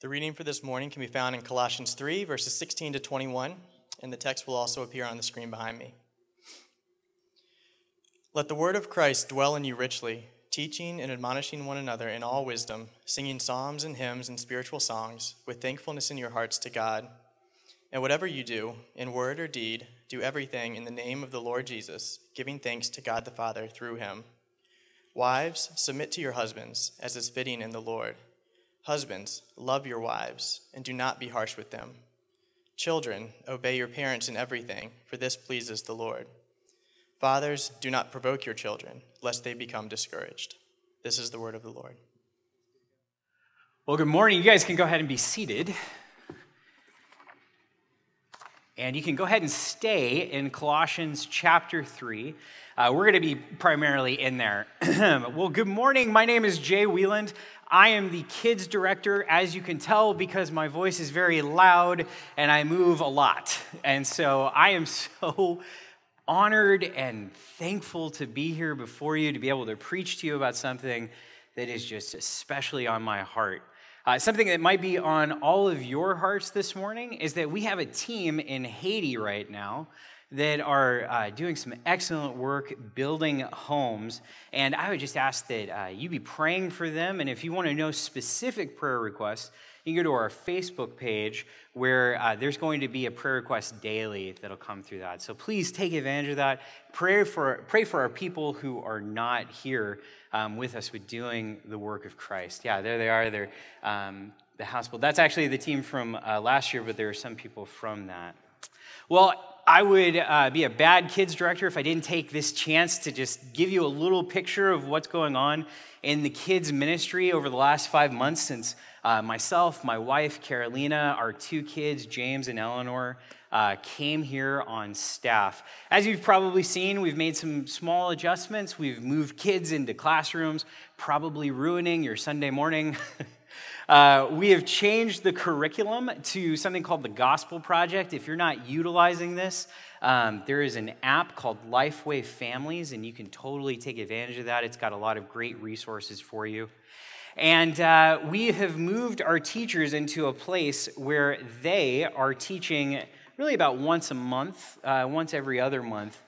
The reading for this morning can be found in Colossians 3, verses 16 to 21, and the text will also appear on the screen behind me. Let the word of Christ dwell in you richly, teaching and admonishing one another in all wisdom, singing psalms and hymns and spiritual songs, with thankfulness in your hearts to God. And whatever you do, in word or deed, do everything in the name of the Lord Jesus, giving thanks to God the Father through him. Wives, submit to your husbands, as is fitting in the Lord. Husbands, love your wives, and do not be harsh with them. Children, obey your parents in everything, for this pleases the Lord. Fathers, do not provoke your children, lest they become discouraged. This is the word of the Lord. Well, good morning. You guys can go ahead and be seated. And you can go ahead and stay in Colossians chapter 3. Uh, we're going to be primarily in there. well, good morning. My name is Jay Wieland. I am the kids director, as you can tell, because my voice is very loud and I move a lot. And so I am so honored and thankful to be here before you, to be able to preach to you about something that is just especially on my heart. Uh, something that might be on all of your hearts this morning is that we have a team in Haiti right now that are uh, doing some excellent work building homes. And I would just ask that uh, you be praying for them. And if you want to know specific prayer requests, you can go to our Facebook page where uh, there's going to be a prayer request daily that'll come through that. So please take advantage of that. Pray for, pray for our people who are not here um, with us with doing the work of Christ. Yeah, there they are. They're um, the hospital. That's actually the team from uh, last year, but there are some people from that. Well, I would uh, be a bad kids director if I didn't take this chance to just give you a little picture of what's going on in the kids' ministry over the last five months since uh, myself, my wife, Carolina, our two kids, James and Eleanor, uh, came here on staff. As you've probably seen, we've made some small adjustments. We've moved kids into classrooms, probably ruining your Sunday morning. Uh, we have changed the curriculum to something called the Gospel Project. If you're not utilizing this, um, there is an app called Lifeway Families, and you can totally take advantage of that. It's got a lot of great resources for you. And uh, we have moved our teachers into a place where they are teaching really about once a month, uh, once every other month.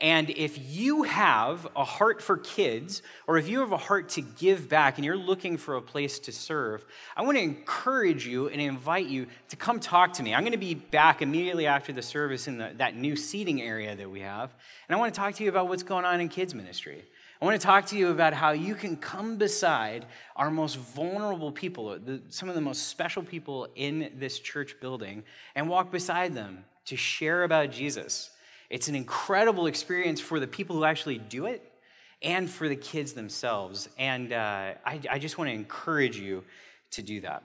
And if you have a heart for kids, or if you have a heart to give back and you're looking for a place to serve, I want to encourage you and invite you to come talk to me. I'm going to be back immediately after the service in the, that new seating area that we have. And I want to talk to you about what's going on in kids' ministry. I want to talk to you about how you can come beside our most vulnerable people, the, some of the most special people in this church building, and walk beside them to share about Jesus it's an incredible experience for the people who actually do it and for the kids themselves. And uh, I, I just want to encourage you to do that.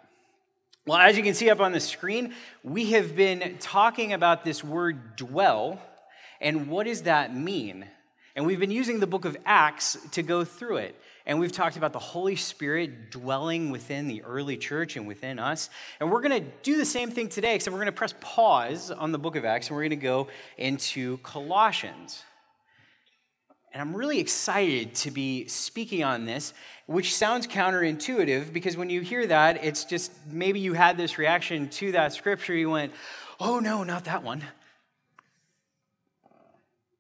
Well, as you can see up on the screen, we have been talking about this word dwell and what does that mean? And we've been using the book of Acts to go through it. And we've talked about the Holy Spirit dwelling within the early church and within us. And we're going to do the same thing today, except we're going to press pause on the book of Acts and we're going to go into Colossians. And I'm really excited to be speaking on this, which sounds counterintuitive because when you hear that, it's just maybe you had this reaction to that scripture. You went, oh no, not that one.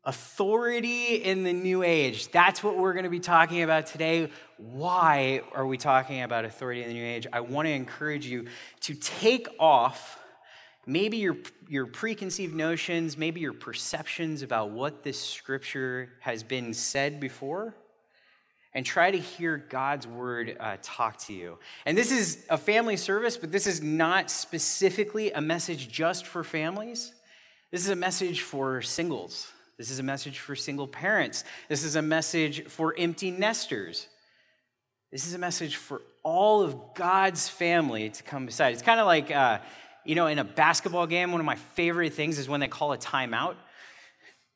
Authority in the new age. That's what we're going to be talking about today. Why are we talking about authority in the new age? I want to encourage you to take off maybe your, your preconceived notions, maybe your perceptions about what this scripture has been said before, and try to hear God's word uh, talk to you. And this is a family service, but this is not specifically a message just for families. This is a message for singles. This is a message for single parents. This is a message for empty nesters. This is a message for all of God's family to come beside. It's kind of like, uh, you know, in a basketball game, one of my favorite things is when they call a timeout.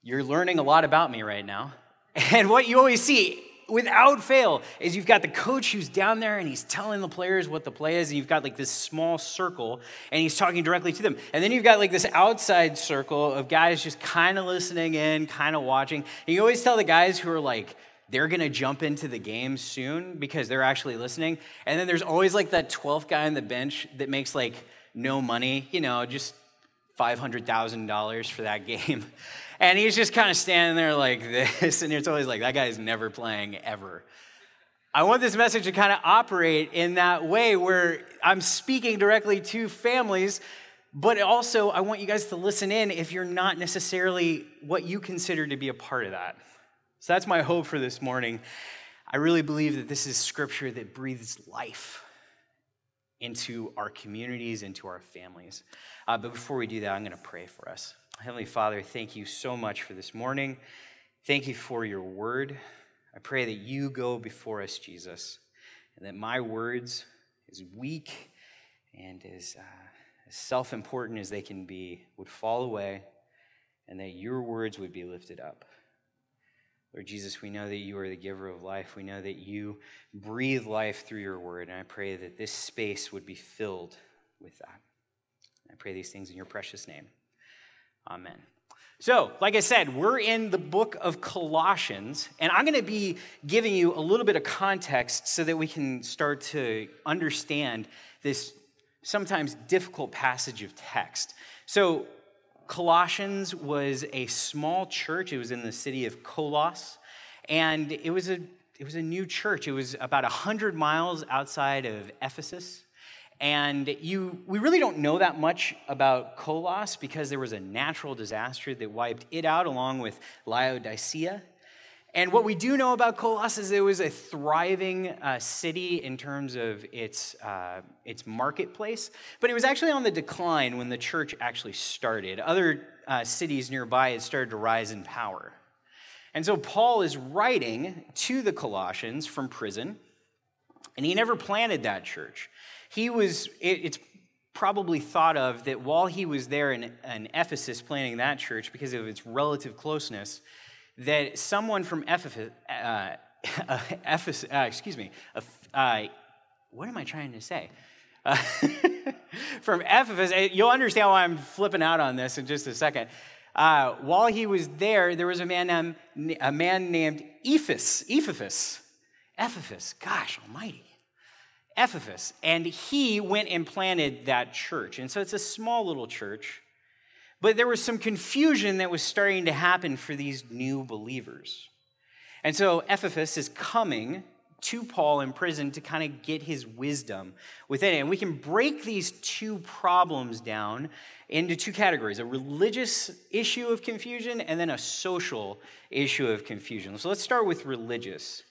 You're learning a lot about me right now. And what you always see without fail is you've got the coach who's down there and he's telling the players what the play is and you've got like this small circle and he's talking directly to them and then you've got like this outside circle of guys just kind of listening in kind of watching and you always tell the guys who are like they're going to jump into the game soon because they're actually listening. And then there's always like that 12th guy on the bench that makes like no money, you know, just $500,000 for that game. And he's just kind of standing there like this. And it's always like, that guy's never playing ever. I want this message to kind of operate in that way where I'm speaking directly to families, but also I want you guys to listen in if you're not necessarily what you consider to be a part of that. So that's my hope for this morning. I really believe that this is scripture that breathes life into our communities, into our families. Uh, but before we do that, I'm going to pray for us. Heavenly Father, thank you so much for this morning. Thank you for your word. I pray that you go before us, Jesus, and that my words, as weak and as, uh, as self important as they can be, would fall away, and that your words would be lifted up. Lord Jesus, we know that you are the giver of life. We know that you breathe life through your word, and I pray that this space would be filled with that. I pray these things in your precious name. Amen. So, like I said, we're in the book of Colossians, and I'm going to be giving you a little bit of context so that we can start to understand this sometimes difficult passage of text. So, Colossians was a small church. It was in the city of Kolos, and it was a it was a new church. It was about 100 miles outside of Ephesus. And you, we really don't know that much about Kolos because there was a natural disaster that wiped it out along with Laodicea. And what we do know about Colossus is it was a thriving uh, city in terms of its, uh, its marketplace, but it was actually on the decline when the church actually started. Other uh, cities nearby had started to rise in power. And so Paul is writing to the Colossians from prison, and he never planted that church. He was, it, it's probably thought of that while he was there in, in Ephesus planning that church, because of its relative closeness, that someone from Ephesus, uh, Ephesus uh, excuse me, uh, what am I trying to say? Uh, from Ephesus, you'll understand why I'm flipping out on this in just a second. Uh, while he was there, there was a man named, a man named Ephus, Ephesius, Ephesus, gosh almighty. Ephesus, and he went and planted that church. And so it's a small little church, but there was some confusion that was starting to happen for these new believers. And so Ephesus is coming to Paul in prison to kind of get his wisdom within it. And we can break these two problems down into two categories a religious issue of confusion and then a social issue of confusion. So let's start with religious.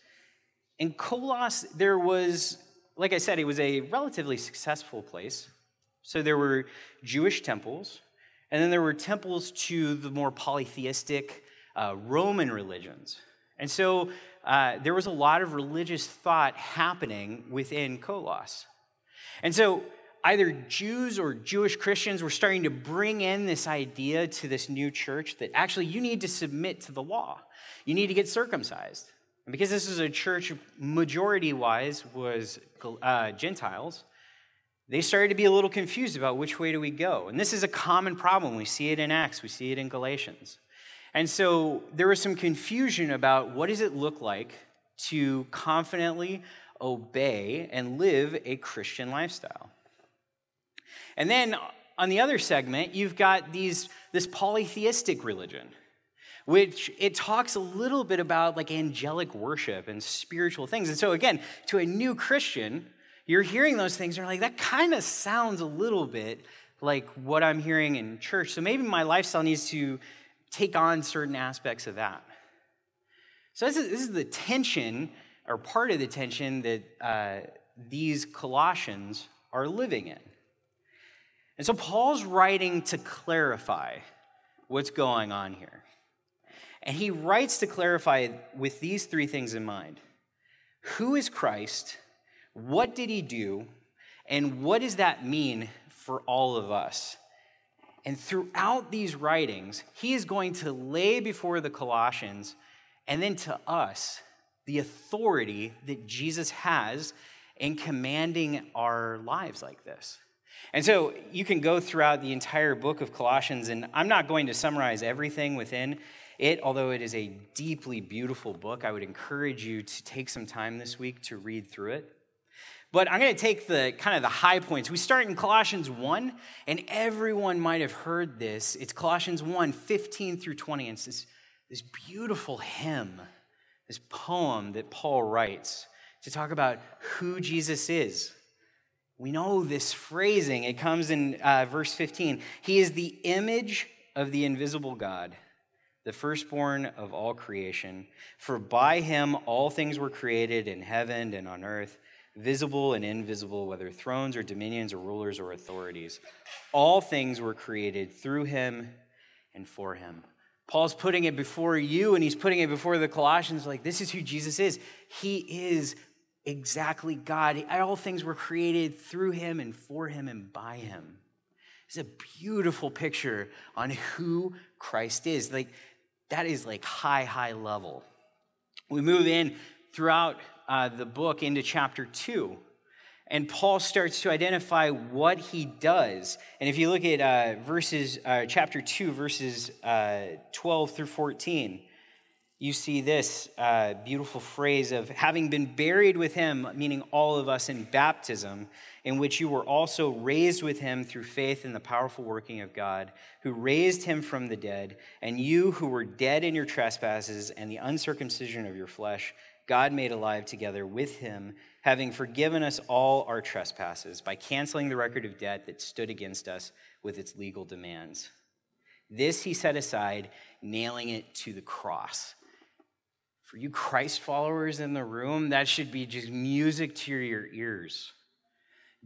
In Kolos, there was like I said, it was a relatively successful place. So there were Jewish temples, and then there were temples to the more polytheistic uh, Roman religions. And so uh, there was a lot of religious thought happening within Kolos. And so either Jews or Jewish Christians were starting to bring in this idea to this new church that actually you need to submit to the law, you need to get circumcised. And because this is a church, majority wise, was uh, Gentiles, they started to be a little confused about which way do we go. And this is a common problem. We see it in Acts, we see it in Galatians. And so there was some confusion about what does it look like to confidently obey and live a Christian lifestyle. And then on the other segment, you've got these, this polytheistic religion which it talks a little bit about like angelic worship and spiritual things. And so, again, to a new Christian, you're hearing those things, and you're like, that kind of sounds a little bit like what I'm hearing in church. So maybe my lifestyle needs to take on certain aspects of that. So, this is, this is the tension, or part of the tension that uh, these Colossians are living in. And so, Paul's writing to clarify what's going on here. And he writes to clarify with these three things in mind Who is Christ? What did he do? And what does that mean for all of us? And throughout these writings, he is going to lay before the Colossians and then to us the authority that Jesus has in commanding our lives like this. And so you can go throughout the entire book of Colossians, and I'm not going to summarize everything within It, although it is a deeply beautiful book, I would encourage you to take some time this week to read through it. But I'm going to take the kind of the high points. We start in Colossians 1, and everyone might have heard this. It's Colossians 1, 15 through 20. And it's this, this beautiful hymn, this poem that Paul writes to talk about who Jesus is. We know this phrasing. It comes in uh, verse 15. He is the image of the invisible God, the firstborn of all creation. For by him all things were created in heaven and on earth visible and invisible, whether thrones or dominions or rulers or authorities. All things were created through him and for him. Paul's putting it before you and he's putting it before the Colossians like, this is who Jesus is. He is exactly God. All things were created through him and for him and by him. It's a beautiful picture on who Christ is. Like, that is like high, high level. We move in throughout uh, the book into chapter 2. And Paul starts to identify what he does. And if you look at uh, verses, uh, chapter 2, verses uh, 12 through 14, you see this uh, beautiful phrase of having been buried with him, meaning all of us in baptism, in which you were also raised with him through faith in the powerful working of God, who raised him from the dead, and you who were dead in your trespasses and the uncircumcision of your flesh, God made alive together with him, having forgiven us all our trespasses by canceling the record of debt that stood against us with its legal demands. This he set aside, nailing it to the cross. For you Christ followers in the room, that should be just music to your ears.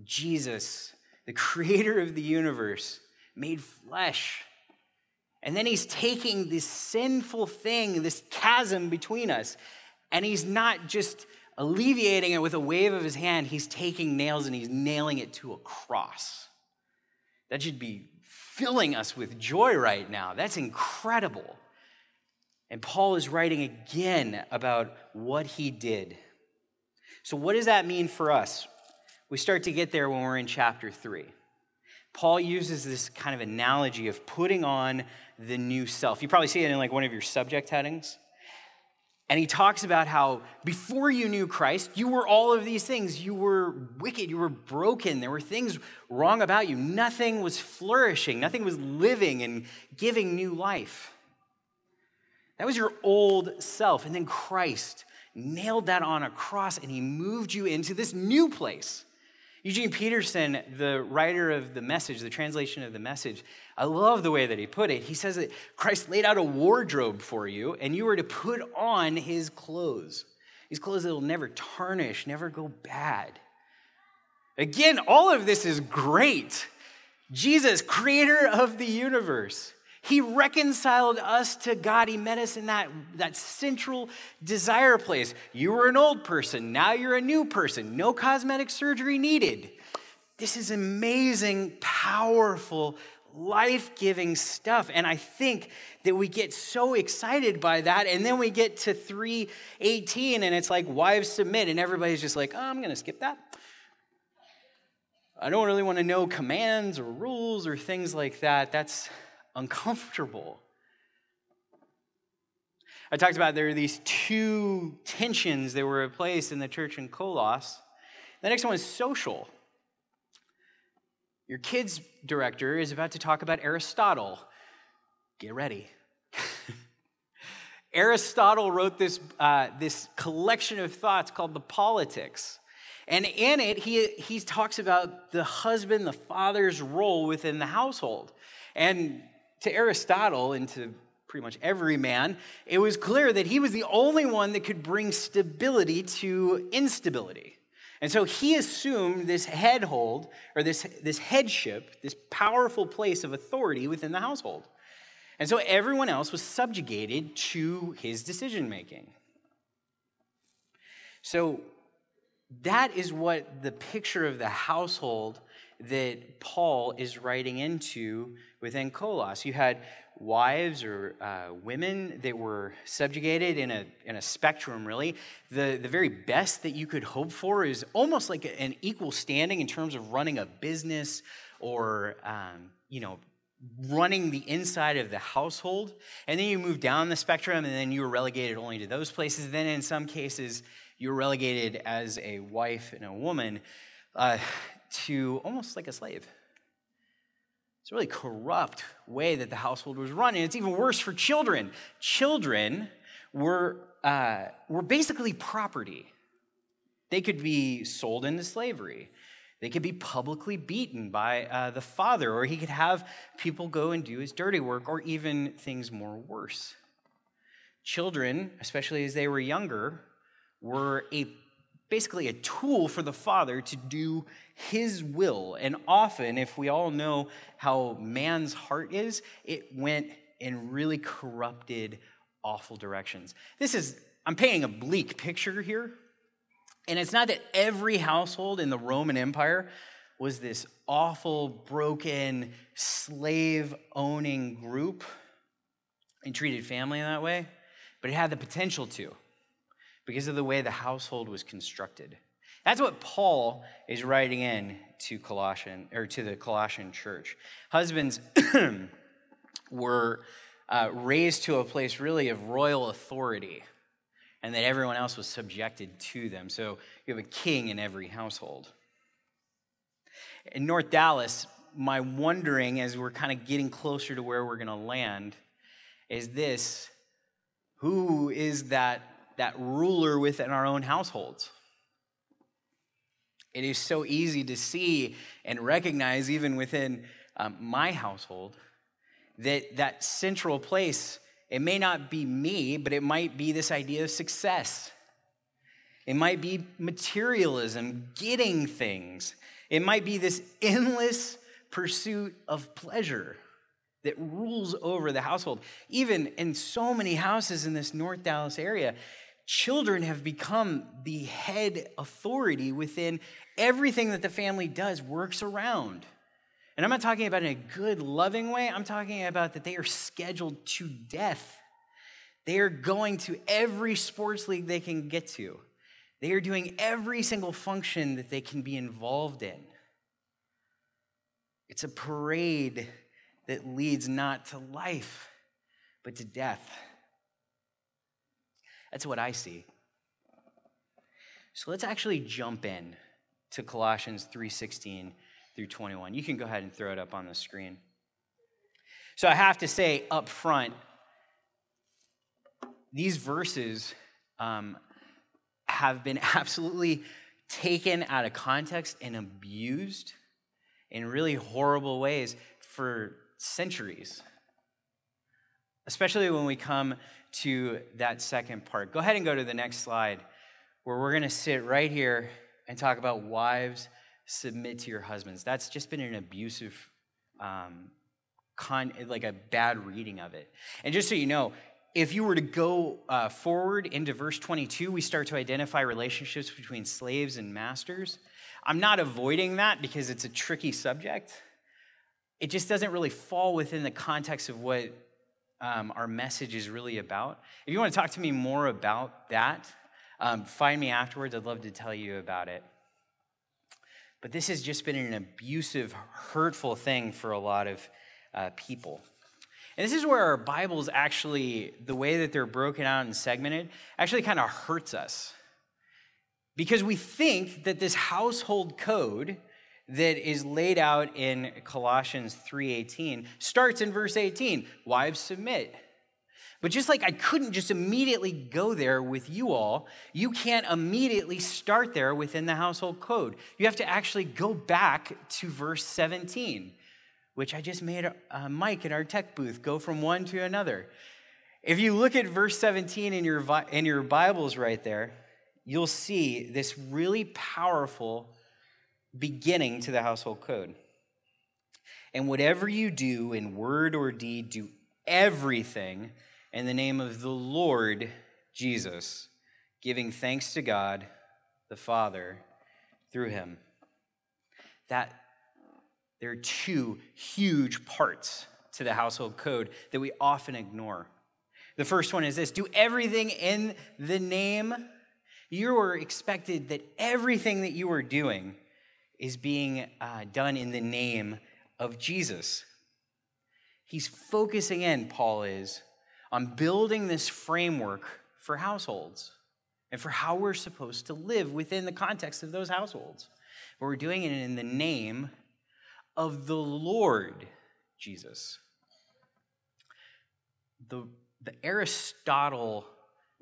Jesus, the creator of the universe, made flesh. And then he's taking this sinful thing, this chasm between us, and he's not just alleviating it with a wave of his hand, he's taking nails and he's nailing it to a cross. That should be filling us with joy right now. That's incredible. And Paul is writing again about what he did. So, what does that mean for us? We start to get there when we're in chapter 3. Paul uses this kind of analogy of putting on the new self. You probably see it in like one of your subject headings. And he talks about how before you knew Christ, you were all of these things. You were wicked, you were broken, there were things wrong about you. Nothing was flourishing, nothing was living and giving new life. That was your old self. And then Christ nailed that on a cross and he moved you into this new place. Eugene Peterson, the writer of the message, the translation of the message, I love the way that he put it. He says that Christ laid out a wardrobe for you, and you were to put on his clothes. These clothes that will never tarnish, never go bad. Again, all of this is great. Jesus, creator of the universe, he reconciled us to God. He met us in that, that central desire place. You were an old person, now you're a new person. No cosmetic surgery needed. This is amazing, powerful, life giving stuff. And I think that we get so excited by that. And then we get to 318 and it's like, wives submit. And everybody's just like, oh, I'm going to skip that. I don't really want to know commands or rules or things like that. That's uncomfortable. I talked about there are these two tensions that were at place in the church in Colos. The next one is social. Your kids' director is about to talk about Aristotle. Get ready. Aristotle wrote this, uh, this collection of thoughts called the Politics. And in it, he, he talks about the husband, the father's role within the household. And to Aristotle and to pretty much every man, it was clear that he was the only one that could bring stability to instability. And so he assumed this headhold, or this, this headship, this powerful place of authority within the household. And so everyone else was subjugated to his decision making. So that is what the picture of the household that Paul is writing into within Colos. You had wives or uh, women that were subjugated in a, in a spectrum, really. The, the very best that you could hope for is almost like an equal standing in terms of running a business or, um, you know, running the inside of the household. And then you move down the spectrum, and then you were relegated only to those places. Then, in some cases, you were relegated as a wife and a woman uh, to almost like a slave. It's a really corrupt way that the household was run. And it's even worse for children. Children were, uh, were basically property. They could be sold into slavery. They could be publicly beaten by uh, the father, or he could have people go and do his dirty work, or even things more worse. Children, especially as they were younger, were a basically a tool for the father to do his will. And often, if we all know how man's heart is, it went in really corrupted, awful directions. This is, I'm painting a bleak picture here, and it's not that every household in the Roman Empire was this awful, broken, slave owning group and treated family in that way, but it had the potential to because of the way the household was constructed. That's what Paul is writing in to Colossian or to the Colossian church. Husbands were uh, raised to a place really of royal authority and that everyone else was subjected to them. So you have a king in every household. In North Dallas, my wondering as we're kind of getting closer to where we're going to land is this who is that, that ruler within our own households? It is so easy to see and recognize, even within um, my household, that that central place it may not be me, but it might be this idea of success. It might be materialism, getting things. It might be this endless pursuit of pleasure that rules over the household. Even in so many houses in this North Dallas area, children have become the head authority within everything that the family does, works around. And I'm not talking about in a good, loving way. I'm talking about that they are scheduled to death. They are going to every sports league they can get to. They are doing every single function that they can be involved in. It's a parade that leads not to life, but to death. That's what I see. So let's actually jump in to Colossians 3:16 through 21. You can go ahead and throw it up on the screen. So I have to say up front, these verses um, have been absolutely taken out of context and abused in really horrible ways for centuries. Especially when we come to that second part. Go ahead and go to the next slide, where we're going to sit right here and talk about wives submit to your husbands. That's just been an abusive, um, con- like a bad reading of it. And just so you know, if you were to go uh, forward into verse 22, we start to identify relationships between slaves and masters. I'm not avoiding that because it's a tricky subject. It just doesn't really fall within the context of what um, our message is really about. If you want to talk to me more about that, um, find me afterwards. I'd love to tell you about it. But this has just been an abusive, hurtful thing for a lot of uh, people. And this is where our Bibles actually, the way that they're broken out and segmented, actually kind of hurts us. Because we think that this household code that is laid out in Colossians 3:18 starts in verse 18, wives submit. But just like I couldn't just immediately go there with you all, you can't immediately start there within the household code. You have to actually go back to verse 17, which I just made Mike in our tech booth go from one to another. If you look at verse 17 in your, in your Bibles right there, you'll see this really powerful beginning to the household code. And whatever you do in word or deed, do everything in the name of the Lord Jesus, giving thanks to God the Father through him. That there are two huge parts to the household code that we often ignore. The first one is this do everything in the name. You are expected that everything that you are doing is being uh, done in the name of Jesus. He's focusing in, Paul is, on building this framework for households and for how we're supposed to live within the context of those households. But we're doing it in the name of the Lord Jesus. The, the Aristotle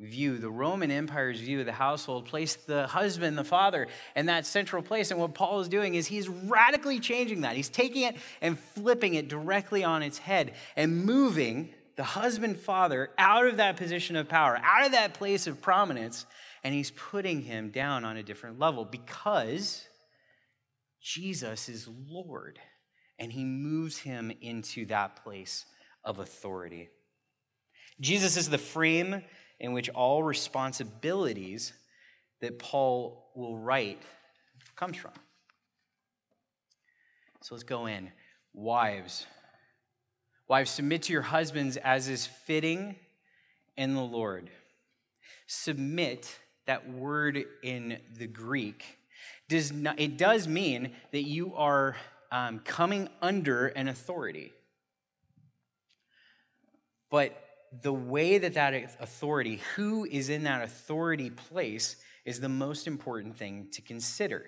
view, the Roman Empire's view of the household, placed the husband, the father, in that central place. And what Paul is doing is he's radically changing that. He's taking it and flipping it directly on its head and moving the husband father out of that position of power, out of that place of prominence, and he's putting him down on a different level because Jesus is Lord and he moves him into that place of authority. Jesus is the frame in which all responsibilities that Paul will write comes from. So let's go in. Wives. Wives, submit to your husbands as is fitting in the Lord. Submit, that word in the Greek, does not, it does mean that you are um, coming under an authority. But the way that that authority, who is in that authority place, is the most important thing to consider.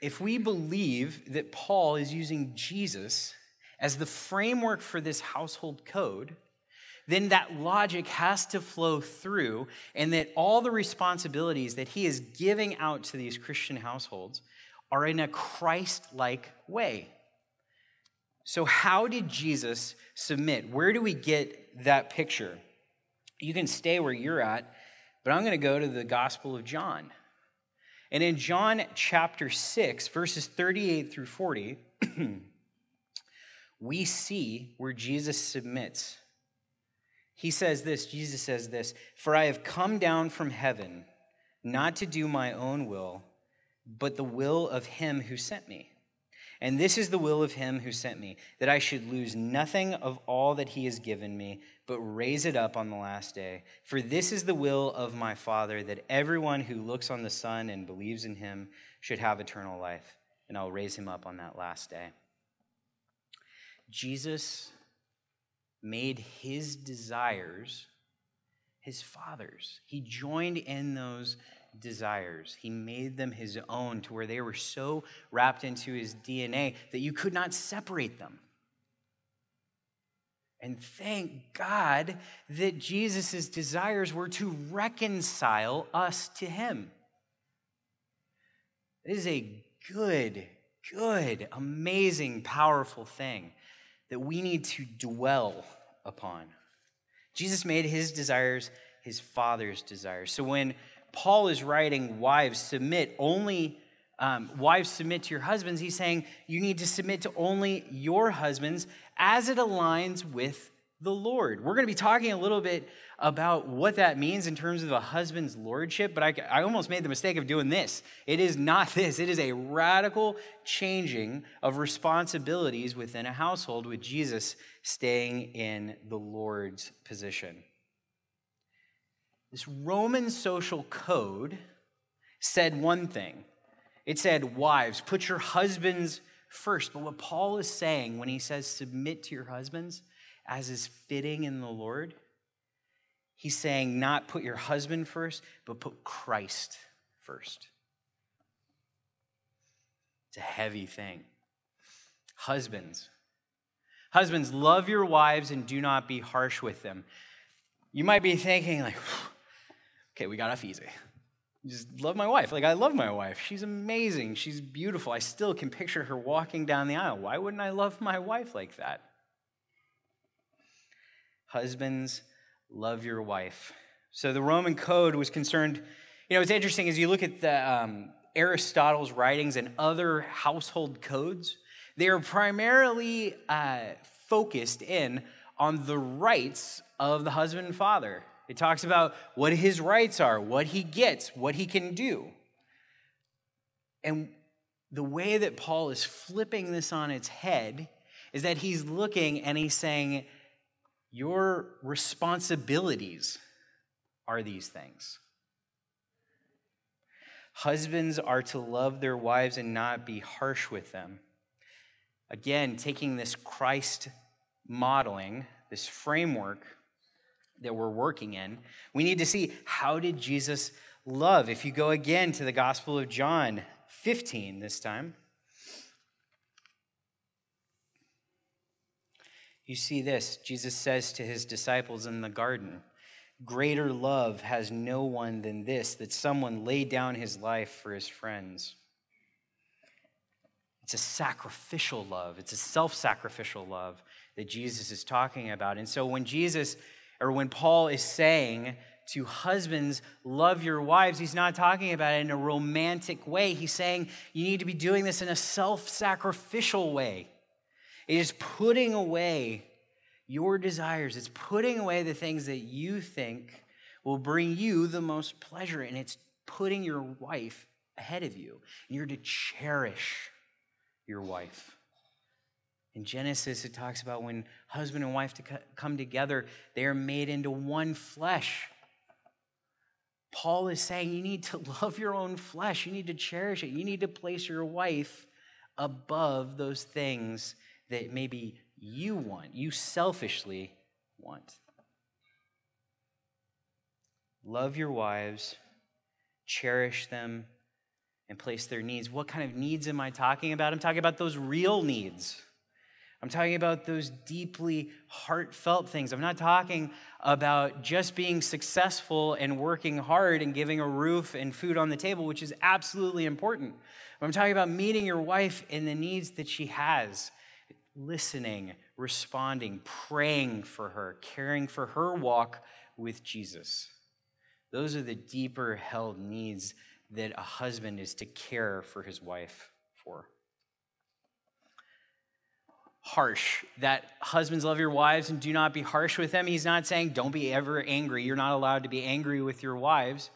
If we believe that Paul is using Jesus as the framework for this household code, then that logic has to flow through, and that all the responsibilities that he is giving out to these Christian households are in a Christ like way. So, how did Jesus submit? Where do we get that picture? You can stay where you're at, but I'm going to go to the Gospel of John. And in John chapter 6, verses 38 through 40, we see where Jesus submits. He says this Jesus says this For I have come down from heaven, not to do my own will, but the will of him who sent me. And this is the will of him who sent me, that I should lose nothing of all that he has given me, but raise it up on the last day. For this is the will of my Father, that everyone who looks on the Son and believes in him should have eternal life, and I'll raise him up on that last day. Jesus made his desires his Father's. He joined in those desires. He made them his own to where they were so wrapped into his DNA that you could not separate them. And thank God that Jesus' desires were to reconcile us to him. It is a good, good, amazing, powerful thing that we need to dwell upon. Jesus made his desires his father's desires. So when Paul is writing, wives, submit only, um, wives, submit to your husbands. He's saying you need to submit to only your husbands as it aligns with the Lord. We're going to be talking a little bit about what that means in terms of a husband's lordship, but I, I almost made the mistake of doing this. It is not this, it is a radical changing of responsibilities within a household with Jesus staying in the Lord's position. This Roman social code said one thing it said, Wives, put your husbands first. But what Paul is saying when he says, Submit to your husbands as is fitting in the Lord, he's saying, Not put your husband first, but put Christ first. It's a heavy thing. Husbands, husbands, love your wives and do not be harsh with them. You might be thinking, like, okay, we got off easy. Just love my wife. Like, I love my wife. She's amazing. She's beautiful. I still can picture her walking down the aisle. Why wouldn't I love my wife like that? Husbands, love your wife. So the Roman code was concerned. You know, it's interesting as you look at the um, Aristotle's writings and other household codes, they are primarily uh, focused in on the rights of the husband and father. It talks about what his rights are, what he gets, what he can do. And the way that Paul is flipping this on its head is that he's looking and he's saying, Your responsibilities are these things. Husbands are to love their wives and not be harsh with them. again, taking this Christ modeling, this framework that we're working in, we need to see how did Jesus love? If you go again to the Gospel of John 15 this time, you see this. Jesus says to his disciples in the garden, Greater love has no one than this, that someone lay down his life for his friends. It's a sacrificial love, it's a self sacrificial love that Jesus is talking about. And so when Jesus, or when Paul is saying to husbands, love your wives, he's not talking about it in a romantic way. He's saying you need to be doing this in a self sacrificial way. It is putting away your desires. It's putting away the things that you think will bring you the most pleasure, and it's putting your wife ahead of you. And you're to cherish your wife. In Genesis, it talks about when husband and wife to come together, they are made into one flesh. Paul is saying you need to love your own flesh. You need to cherish it. You need to place your wife above those things that maybe you want, you selfishly want. Love your wives, cherish them, and place their needs. What kind of needs am I talking about? I'm talking about those real needs. I'm talking about those deeply heartfelt things. I'm not talking about just being successful and working hard and giving a roof and food on the table, which is absolutely important. I'm talking about meeting your wife in the needs that she has listening, responding, praying for her, caring for her walk with Jesus. Those are the deeper held needs that a husband is to care for his wife for. Harsh, that husbands love your wives and do not be harsh with them. He's not saying don't be ever angry. You're not allowed to be angry with your wives.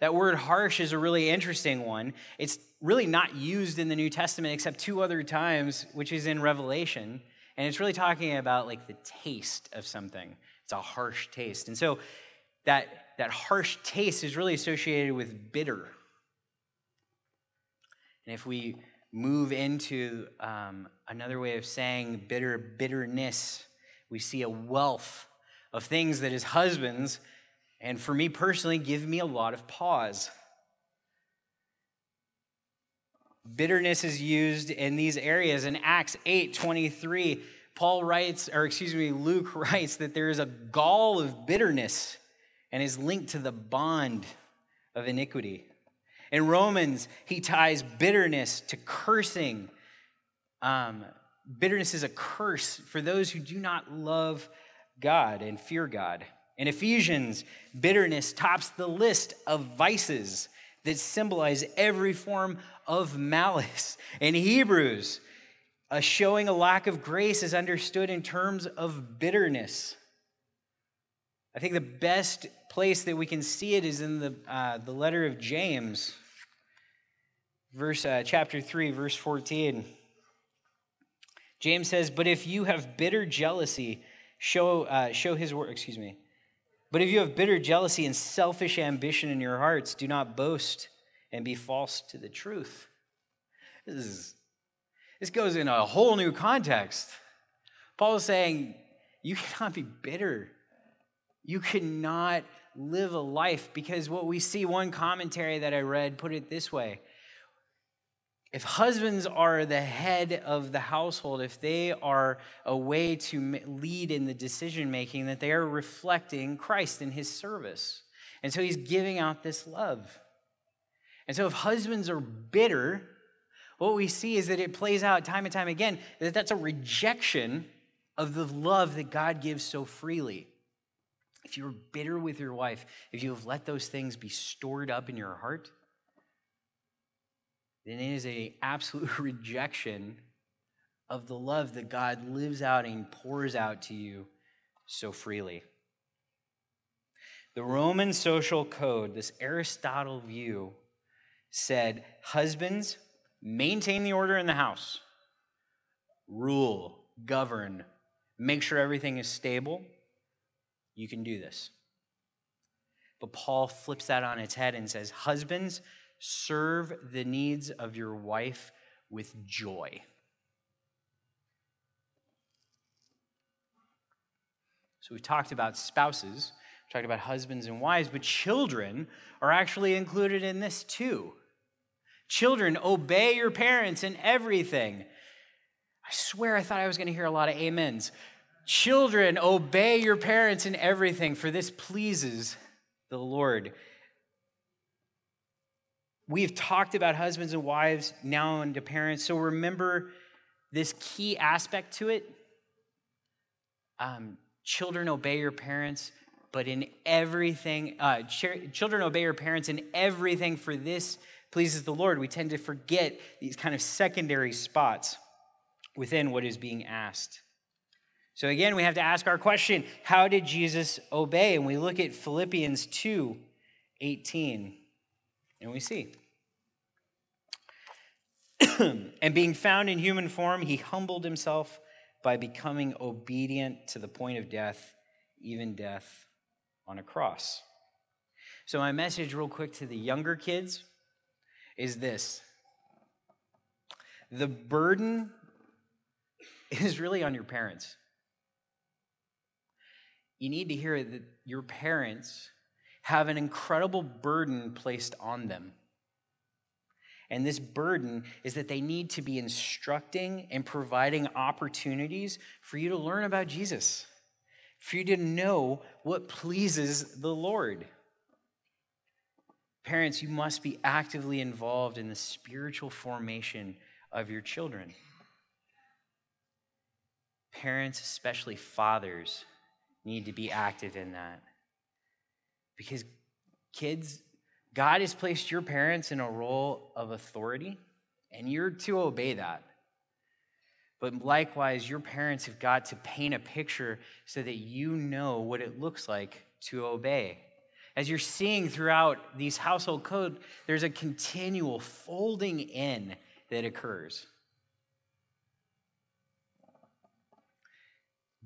That word harsh is a really interesting one. It's really not used in the New Testament except two other times, which is in Revelation. And it's really talking about like the taste of something. It's a harsh taste. And so that, that harsh taste is really associated with bitter. And if we move into um, another way of saying bitter, bitterness, we see a wealth of things that husbands, and for me personally, give me a lot of pause. Bitterness is used in these areas. In Acts 8 23, Paul writes, or excuse me, Luke writes that there is a gall of bitterness and is linked to the bond of iniquity. In Romans, he ties bitterness to cursing. Um, bitterness is a curse for those who do not love God and fear God. In Ephesians, bitterness tops the list of vices that symbolize every form of malice. In Hebrews, a showing a lack of grace is understood in terms of bitterness. I think the best place that we can see it is in the, uh, the letter of James, verse, uh, chapter 3, verse 14. James says, But if you have bitter jealousy, show, uh, show his word, excuse me. But if you have bitter jealousy and selfish ambition in your hearts, do not boast and be false to the truth. This, is, this goes in a whole new context. Paul is saying, you cannot be bitter. You cannot live a life because what we see, one commentary that I read put it this way if husbands are the head of the household, if they are a way to lead in the decision making, that they are reflecting Christ in his service. And so he's giving out this love. And so if husbands are bitter, what we see is that it plays out time and time again that that's a rejection of the love that God gives so freely. If you're bitter with your wife, if you have let those things be stored up in your heart, then it is an absolute rejection of the love that God lives out and pours out to you so freely. The Roman social code, this Aristotle view, said husbands, maintain the order in the house, rule, govern, make sure everything is stable. You can do this. But Paul flips that on its head and says, Husbands, serve the needs of your wife with joy. So we talked about spouses, we talked about husbands and wives, but children are actually included in this too. Children, obey your parents in everything. I swear I thought I was going to hear a lot of amens. Children, obey your parents in everything, for this pleases the Lord. We've talked about husbands and wives now into parents, so remember this key aspect to it. Um, children, obey your parents, but in everything, uh, children, obey your parents in everything, for this pleases the Lord. We tend to forget these kind of secondary spots within what is being asked. So again, we have to ask our question how did Jesus obey? And we look at Philippians 2 18, and we see. and being found in human form, he humbled himself by becoming obedient to the point of death, even death on a cross. So, my message, real quick, to the younger kids is this the burden is really on your parents you need to hear that your parents have an incredible burden placed on them. And this burden is that they need to be instructing and providing opportunities for you to learn about Jesus, for you to know what pleases the Lord. Parents, you must be actively involved in the spiritual formation of your children. Parents, especially fathers, need to be active in that. Because kids, God has placed your parents in a role of authority, and you're to obey that. But likewise, your parents have got to paint a picture so that you know what it looks like to obey. As you're seeing throughout these household code, there's a continual folding in that occurs.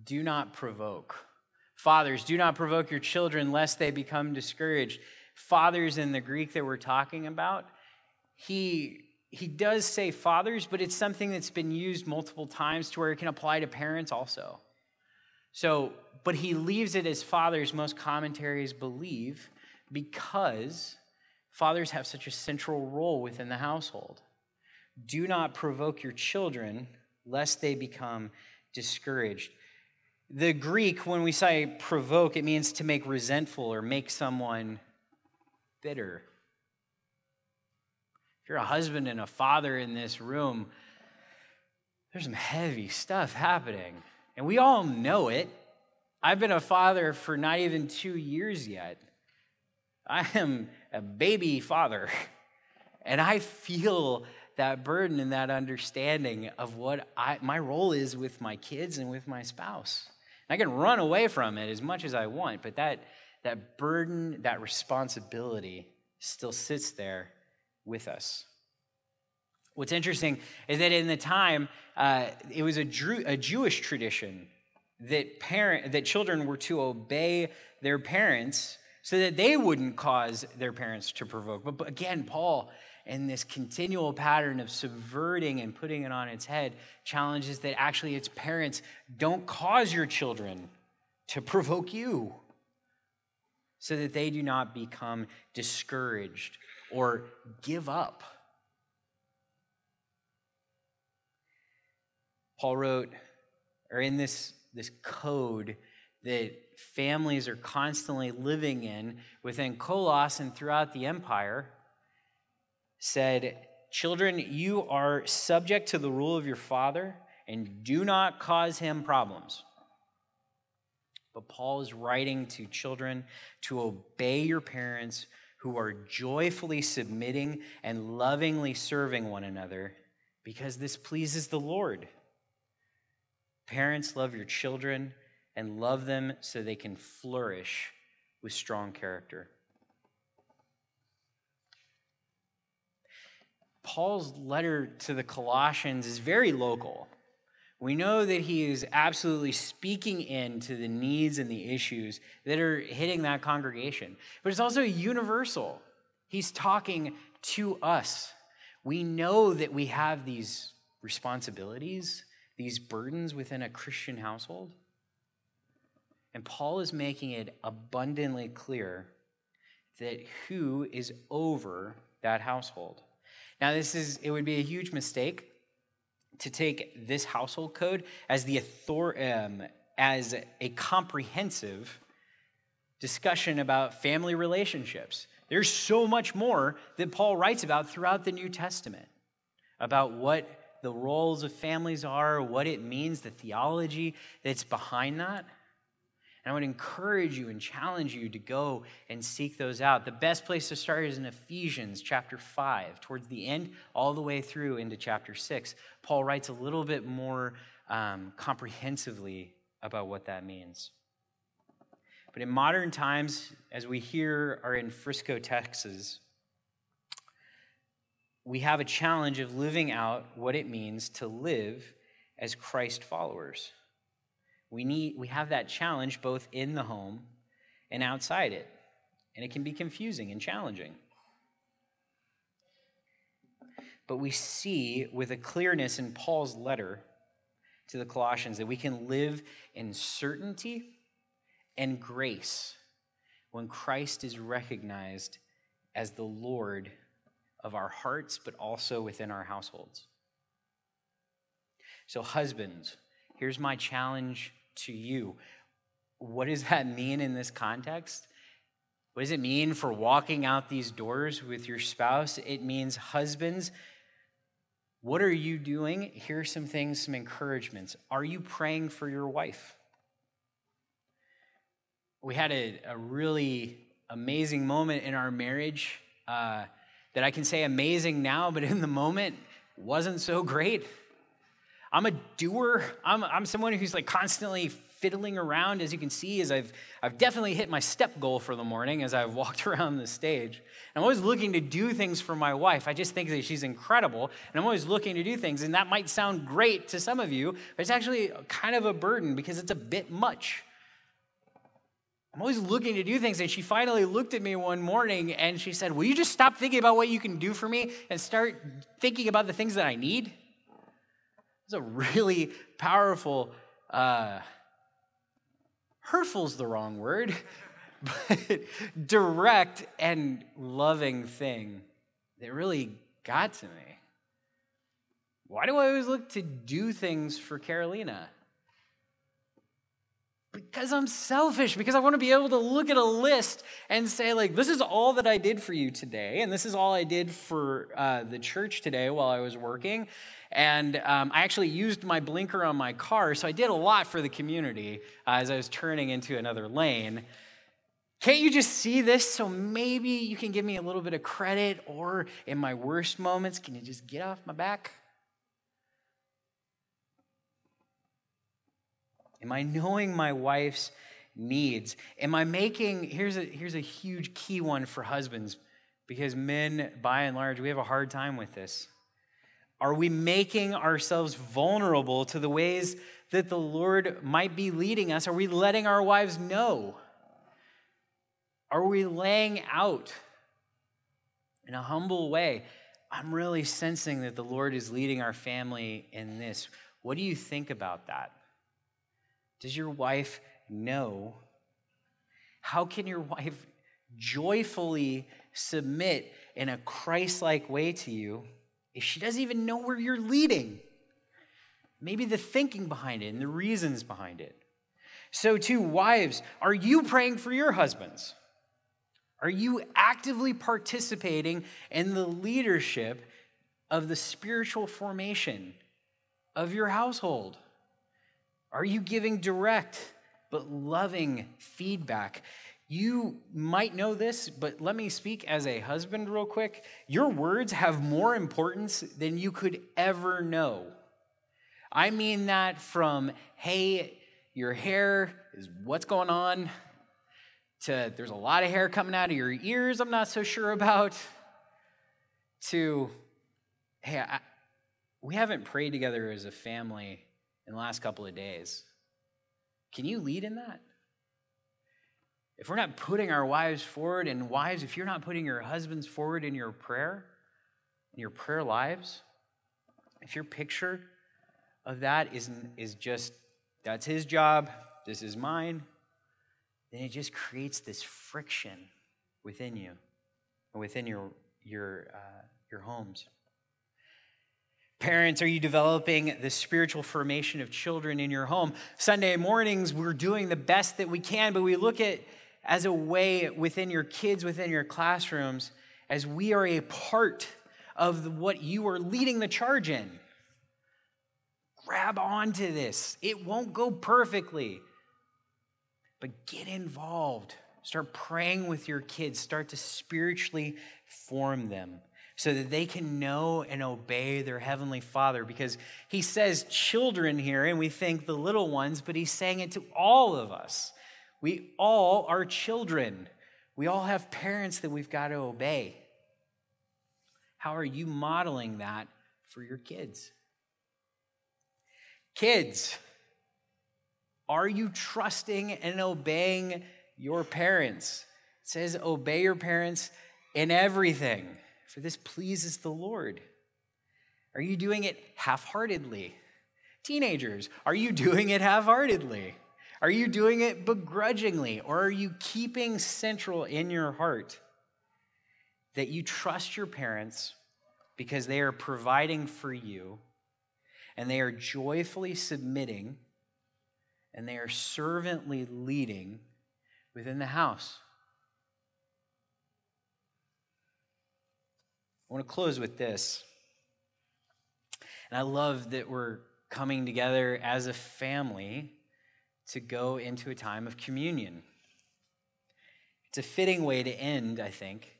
Do not provoke. Fathers, do not provoke your children lest they become discouraged. Fathers in the Greek that we're talking about, he he does say fathers, but it's something that's been used multiple times to where it can apply to parents also. So, but he leaves it as fathers, most commentaries believe, because fathers have such a central role within the household. Do not provoke your children lest they become discouraged. The Greek, when we say provoke, it means to make resentful or make someone bitter. If you're a husband and a father in this room, there's some heavy stuff happening. And we all know it. I've been a father for not even two years yet. I am a baby father. And I feel that burden and that understanding of what I, my role is with my kids and with my spouse. I can run away from it as much as I want, but that, that burden, that responsibility still sits there with us. What's interesting is that in the time, uh, it was a, Drew, a Jewish tradition that parent that children were to obey their parents so that they wouldn't cause their parents to provoke. But, but again, Paul and this continual pattern of subverting and putting it on its head challenges that actually its parents don't cause your children to provoke you so that they do not become discouraged or give up. Paul wrote, or in this, this code that families are constantly living in within Colossae and throughout the empire, said, Children, you are subject to the rule of your father and do not cause him problems. But Paul is writing to children to obey your parents who are joyfully submitting and lovingly serving one another because this pleases the Lord. Parents, love your children and love them so they can flourish with strong character. Paul's letter to the Colossians is very local. We know that he is absolutely speaking into the needs and the issues that are hitting that congregation, but it's also universal. He's talking to us. We know that we have these responsibilities, these burdens within a Christian household. And Paul is making it abundantly clear that who is over that household. Now, this is, it would be a huge mistake to take this household code as the author, um, as a comprehensive discussion about family relationships. There's so much more that Paul writes about throughout the New Testament about what the roles of families are, what it means, the theology that's behind that. And I would encourage you and challenge you to go and seek those out. The best place to start is in Ephesians chapter 5, towards the end, all the way through into chapter 6. Paul writes a little bit more um, comprehensively about what that means. But in modern times, as we here are in Frisco, Texas, we have a challenge of living out what it means to live as Christ followers. We, need, we have that challenge both in the home and outside it, and it can be confusing and challenging. But we see with a clearness in Paul's letter to the Colossians that we can live in certainty and grace when Christ is recognized as the Lord of our hearts, but also within our households. So, husbands, here's my challenge to you. What does that mean in this context? What does it mean for walking out these doors with your spouse? It means, husbands, what are you doing? Here are some things, some encouragements. Are you praying for your wife? We had a, a really amazing moment in our marriage. Uh, that I can say amazing now, but in the moment wasn't so great. I'm a doer. I'm, I'm someone who's like constantly fiddling around, as you can see, as I've, I've definitely hit my step goal for the morning as I've walked around the stage. I'm always looking to do things for my wife. I just think that she's incredible, and I'm always looking to do things. And that might sound great to some of you, but it's actually kind of a burden because it's a bit much. I'm always looking to do things. And she finally looked at me one morning and she said, Will you just stop thinking about what you can do for me and start thinking about the things that I need? It's a really powerful, uh, hurtful's the wrong word, but direct and loving thing that really got to me. Why do I always look to do things for Carolina? Because I'm selfish, because I want to be able to look at a list and say, like, this is all that I did for you today, and this is all I did for uh, the church today while I was working. And um, I actually used my blinker on my car, so I did a lot for the community uh, as I was turning into another lane. Can't you just see this? So maybe you can give me a little bit of credit, or in my worst moments, can you just get off my back? Am I knowing my wife's needs? Am I making, here's a, here's a huge key one for husbands, because men, by and large, we have a hard time with this. Are we making ourselves vulnerable to the ways that the Lord might be leading us? Are we letting our wives know? Are we laying out in a humble way? I'm really sensing that the Lord is leading our family in this. What do you think about that? Does your wife know? How can your wife joyfully submit in a Christ like way to you if she doesn't even know where you're leading? Maybe the thinking behind it and the reasons behind it. So, too, wives, are you praying for your husbands? Are you actively participating in the leadership of the spiritual formation of your household? Are you giving direct but loving feedback? You might know this, but let me speak as a husband real quick. Your words have more importance than you could ever know. I mean that from, hey, your hair is what's going on, to there's a lot of hair coming out of your ears, I'm not so sure about, to, hey, I, we haven't prayed together as a family in the last couple of days. Can you lead in that? If we're not putting our wives forward, and wives, if you're not putting your husbands forward in your prayer, in your prayer lives, if your picture of that is, is just, that's his job, this is mine, then it just creates this friction within you within your, your, uh, your homes. Parents, are you developing the spiritual formation of children in your home? Sunday mornings, we're doing the best that we can, but we look at as a way within your kids, within your classrooms, as we are a part of what you are leading the charge in. Grab onto this. It won't go perfectly, but get involved. Start praying with your kids. Start to spiritually form them so that they can know and obey their heavenly Father. Because he says children here, and we think the little ones, but he's saying it to all of us. We all are children. We all have parents that we've got to obey. How are you modeling that for your kids? Kids, are you trusting and obeying your parents? It says, obey your parents in everything for this pleases the Lord. Are you doing it half heartedly? Teenagers, are you doing it half heartedly? Are you doing it begrudgingly? Or are you keeping central in your heart that you trust your parents because they are providing for you and they are joyfully submitting and they are servantly leading within the house? I want to close with this. And I love that we're coming together as a family to go into a time of communion. It's a fitting way to end, I think,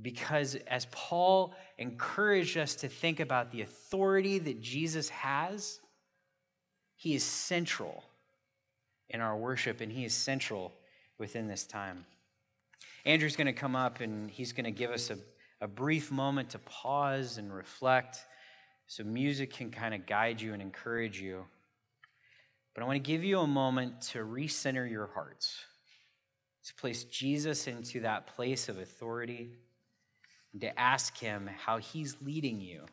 because as Paul encouraged us to think about the authority that Jesus has, he is central in our worship and he is central within this time. Andrew's going to come up and he's going to give us a a brief moment to pause and reflect so music can kind of guide you and encourage you. But I want to give you a moment to recenter your hearts, to place Jesus into that place of authority, and to ask Him how He's leading you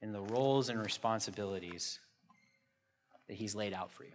in the roles and responsibilities that He's laid out for you.